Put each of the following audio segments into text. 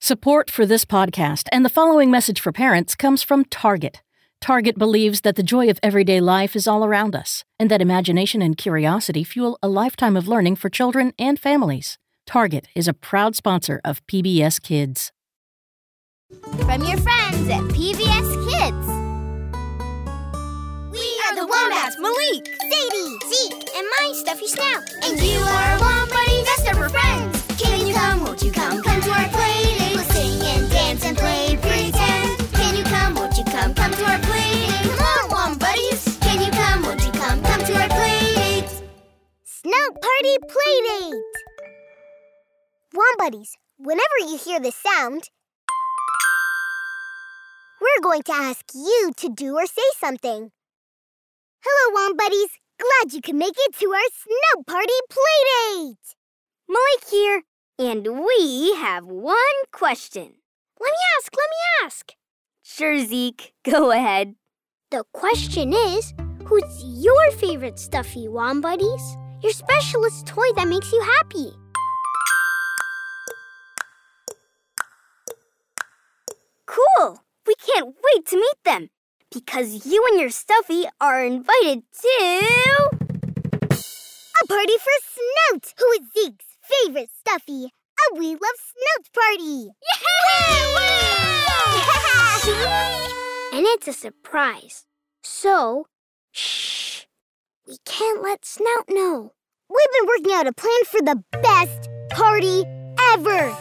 Support for this podcast and the following message for parents comes from Target. Target believes that the joy of everyday life is all around us, and that imagination and curiosity fuel a lifetime of learning for children and families. Target is a proud sponsor of PBS Kids. From your friends at PBS Kids. We are the Wombats, Malik, Sadie, Zeke, and my stuffy snout. And you are a Wombuddy, best of our friends. Can you come, won't you come, come to our play Party Playdate! Wombuddies, whenever you hear this sound, we're going to ask you to do or say something. Hello, Wombuddies! Glad you can make it to our Snout Party Playdate! Malik here, and we have one question. Let me ask, let me ask. Sure, Zeke, go ahead. The question is Who's your favorite stuffy, Wombuddies? Your specialist toy that makes you happy? Cool! We can't wait to meet them because you and your stuffy are invited to. A party for Snout, who is Zeke's favorite stuffy. A We Love Snout party! And it's a surprise. So, shh. We can't let Snout know. We've been working out a plan for the best party ever.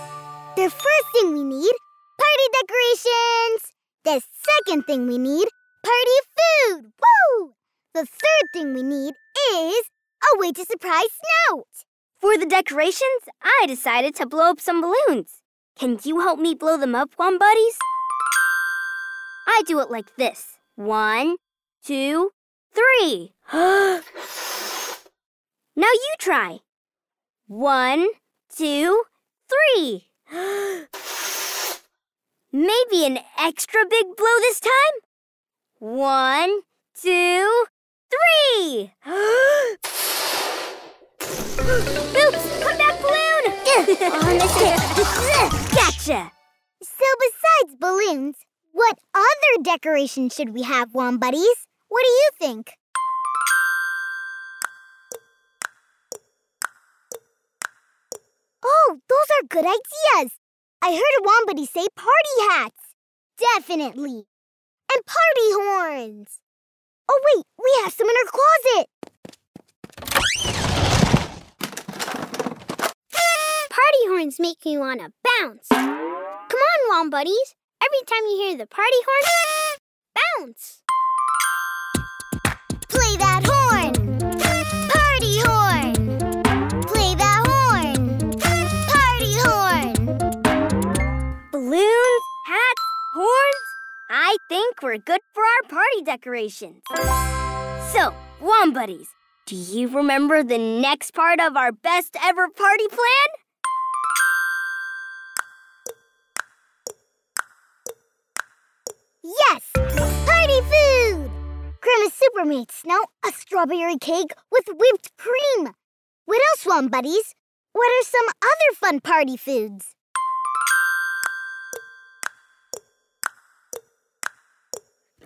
The first thing we need party decorations. The second thing we need party food. Woo! The third thing we need is a way to surprise Snout. For the decorations, I decided to blow up some balloons. Can you help me blow them up, One Wombuddies? I do it like this one, two, three. now you try. One, two, three. Maybe an extra big blow this time? One, two, three. Oops, come back, balloon! gotcha! So, besides balloons, what other decorations should we have, Wombuddies? What do you think? Good ideas. I heard a Wombuddy say party hats. Definitely. And party horns. Oh, wait, we have some in our closet. Party horns make me want to bounce. Come on, Wombuddies. Every time you hear the party horn, bounce. I think we're good for our party decorations. So, Wombuddies, do you remember the next part of our best ever party plan? Yes! Party food! Grandma Super made Snout a strawberry cake with whipped cream. What else, Wombuddies? What are some other fun party foods?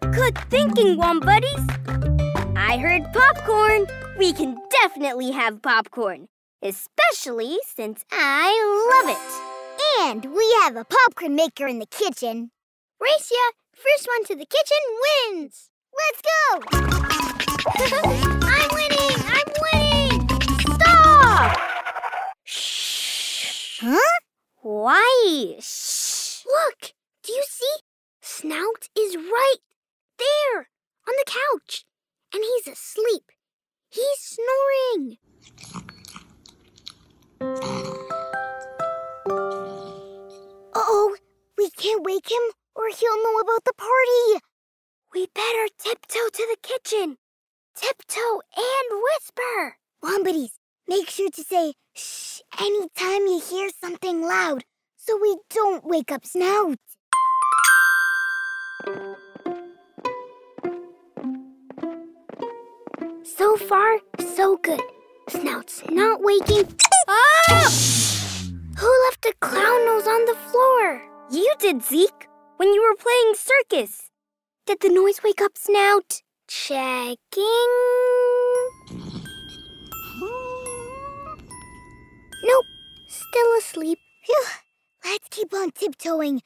Good thinking, Wombuddies. I heard popcorn. We can definitely have popcorn, especially since I love it. And we have a popcorn maker in the kitchen. Racia, first one to the kitchen wins. Let's go! I'm winning! I'm winning! Stop! Shh. Huh? Why? Shh. Look, do you see? Snout is right there on the couch, and he's asleep. He's snoring. Uh-oh, we can't wake him or he'll know about the party. We better tiptoe to the kitchen. Tiptoe and whisper. Wombuddies, make sure to say shh anytime you hear something loud so we don't wake up Snout. So far, so good. Snout's not waking. Ah! Who left a clown nose on the floor? You did, Zeke, when you were playing circus. Did the noise wake up Snout? Checking. Nope, still asleep. Phew, let's keep on tiptoeing.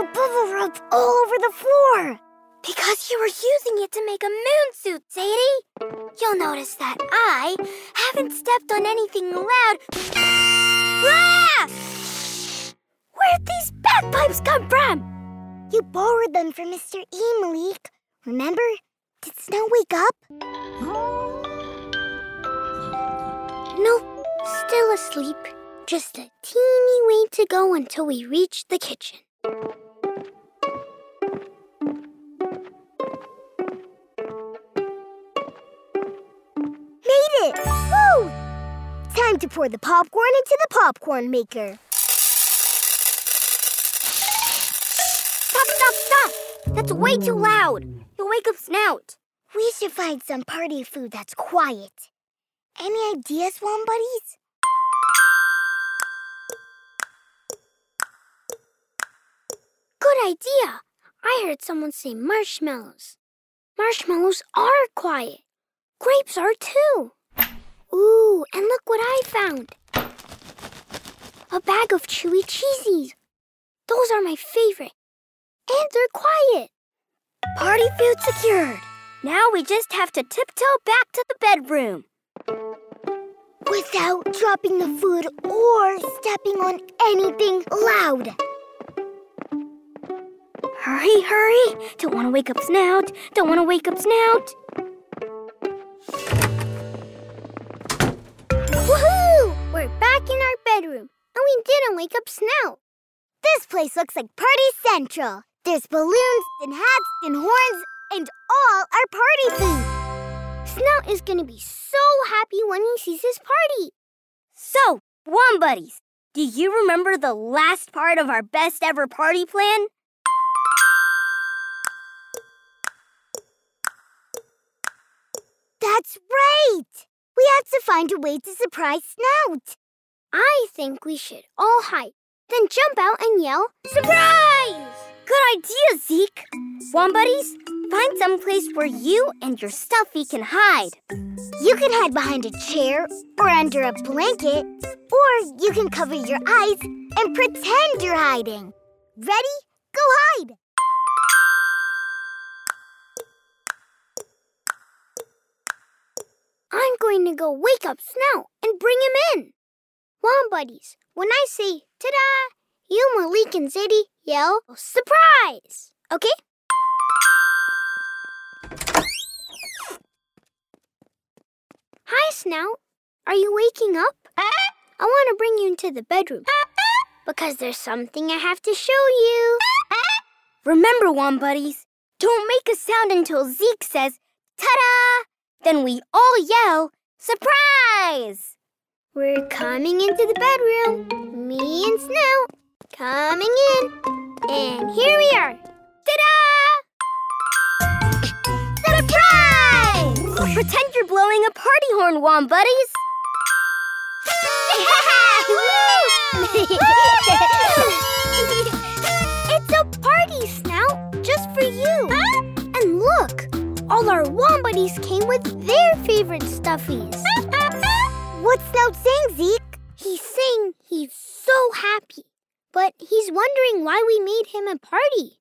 There bubble wrap all over the floor? Because you were using it to make a moon suit, Sadie. You'll notice that I haven't stepped on anything loud. Ah! Where'd these bagpipes come from? You borrowed them from Mr. E, Malik. Remember? Did Snout wake up? Nope, still asleep. Just a teeny way to go until we reach the kitchen. It! Woo! Time to pour the popcorn into the popcorn maker. Stop, stop, stop! That's way too loud. You'll wake up Snout. We should find some party food that's quiet. Any ideas, Wombuddies? Good idea. I heard someone say marshmallows. Marshmallows are quiet. Grapes are too. Ooh, and look what I found. A bag of chewy cheesies. Those are my favorite. And they're quiet. Party food secured. Now we just have to tiptoe back to the bedroom. Without dropping the food or stepping on anything loud. Hurry, hurry. Don't want to wake up Snout. Don't want to wake up Snout. Bedroom, and we didn't wake up Snout. This place looks like Party Central. There's balloons and hats and horns and all our party food. Snout is gonna be so happy when he sees his party. So, Wombuddies, do you remember the last part of our best ever party plan? That's right! We had to find a way to surprise Snout. I think we should all hide, then jump out and yell, Surprise! Good idea, Zeke. Wombuddies, find some place where you and your stuffy can hide. You can hide behind a chair or under a blanket, or you can cover your eyes and pretend you're hiding. Ready? Go hide! I'm going to go wake up Snout and bring him in. Wombuddies, when I say ta-da, you, Malik, and Sadie yell surprise. Okay? Hi, Snout. Are you waking up? I want to bring you into the bedroom because there's something I have to show you. Remember, Wombuddies, don't make a sound until Zeke says, ta-da! Then we all yell, surprise! We're coming into the bedroom. Me and Snout coming in. And here we are. Ta-da! Surprise! Pretend you're blowing a party horn, Wombuddies. it's a party, Snout, just for you. And look, all our Wombuddies came with their favorite stuffies. What's Snout saying, Zeke? He's saying he's so happy, but he's wondering why we made him a party.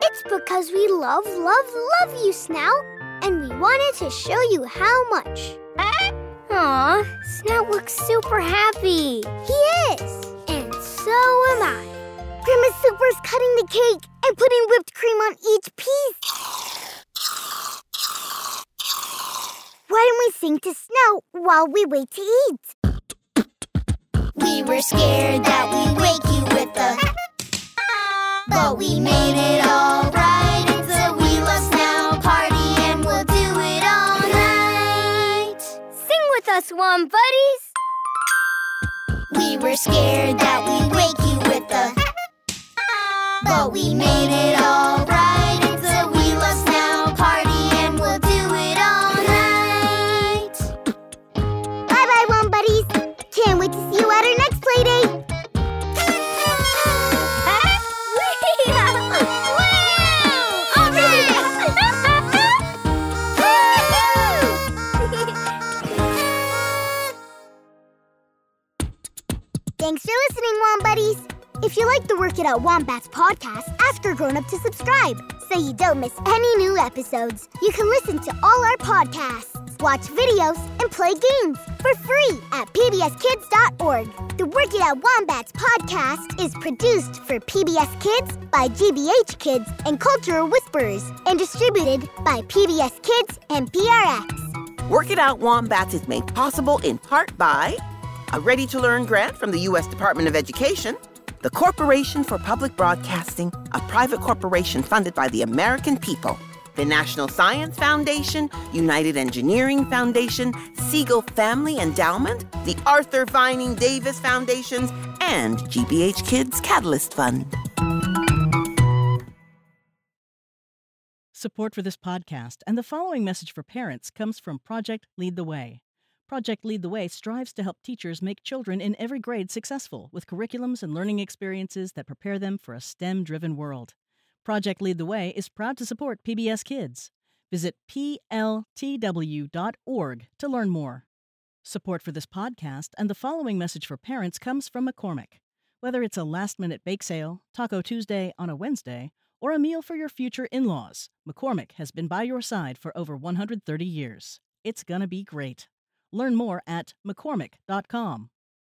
It's because we love, love, love you, Snout, and we wanted to show you how much. Aw, Snout looks super happy. He is, and so am I. Grandma Super's cutting the cake and putting whipped cream on Sing to Snout while we wait to eat? We were scared that we'd wake you with the. But we made it all right. It's a We Love Snout party, and we'll do it all night. Sing with us, Wom Buddies. We were scared that we'd wake you with the. But we made it all Thanks for listening, Wom Buddies. If you like the Work It Out Wombats podcast, ask your grown up to subscribe so you don't miss any new episodes. You can listen to all our podcasts, watch videos, and play games for free at pbskids.org. The Work It Out Wombats podcast is produced for PBS Kids by GBH Kids and Cultural Whisperers and distributed by PBS Kids and PRX. Work It Out Wombats is made possible in part by a Ready to Learn grant from the U.S. Department of Education, the Corporation for Public Broadcasting, a private corporation funded by the American people, the National Science Foundation, United Engineering Foundation, Siegel Family Endowment, the Arthur Vining Davis Foundations, and GBH Kids Catalyst Fund. Support for this podcast and the following message for parents comes from Project Lead the Way. Project Lead the Way strives to help teachers make children in every grade successful with curriculums and learning experiences that prepare them for a STEM driven world. Project Lead the Way is proud to support PBS Kids. Visit pltw.org to learn more. Support for this podcast and the following message for parents comes from McCormick. Whether it's a last minute bake sale, Taco Tuesday on a Wednesday, or a meal for your future in laws, McCormick has been by your side for over 130 years. It's gonna be great. Learn more at McCormick.com.